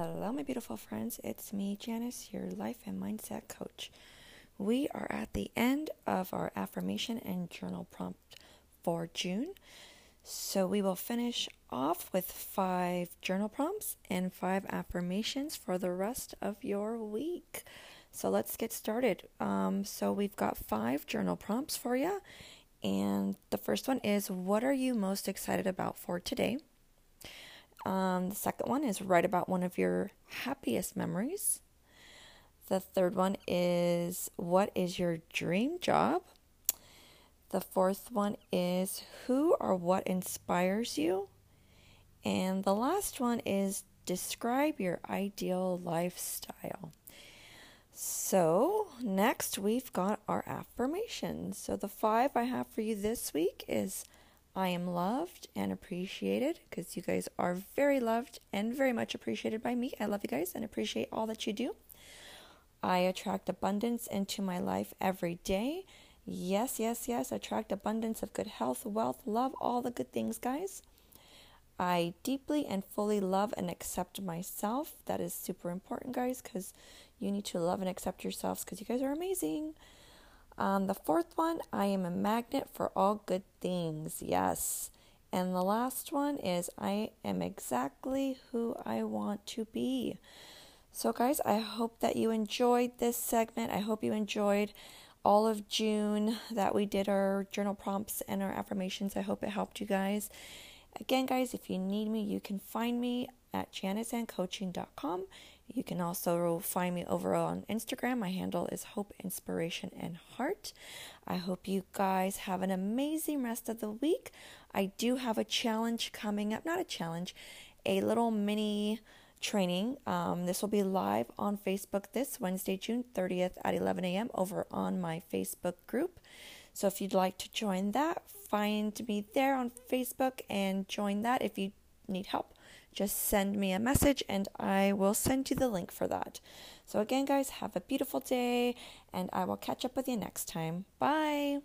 Hello, my beautiful friends. It's me, Janice, your life and mindset coach. We are at the end of our affirmation and journal prompt for June. So we will finish off with five journal prompts and five affirmations for the rest of your week. So let's get started. Um, so we've got five journal prompts for you. And the first one is What are you most excited about for today? Um, the second one is write about one of your happiest memories. The third one is what is your dream job? The fourth one is who or what inspires you? And the last one is describe your ideal lifestyle. So, next we've got our affirmations. So, the five I have for you this week is I am loved and appreciated because you guys are very loved and very much appreciated by me. I love you guys and appreciate all that you do. I attract abundance into my life every day. Yes, yes, yes. Attract abundance of good health, wealth, love, all the good things, guys. I deeply and fully love and accept myself. That is super important, guys, because you need to love and accept yourselves because you guys are amazing. Um, the fourth one, I am a magnet for all good things. Yes. And the last one is I am exactly who I want to be. So, guys, I hope that you enjoyed this segment. I hope you enjoyed all of June that we did our journal prompts and our affirmations. I hope it helped you guys. Again, guys, if you need me, you can find me at janiceandcoaching.com. You can also find me over on Instagram. My handle is Hope, Inspiration, and Heart. I hope you guys have an amazing rest of the week. I do have a challenge coming up, not a challenge, a little mini training. Um, this will be live on Facebook this Wednesday, June 30th at 11 a.m. over on my Facebook group. So if you'd like to join that, find me there on Facebook and join that if you need help just send me a message and I will send you the link for that. So, again, guys, have a beautiful day and I will catch up with you next time. Bye.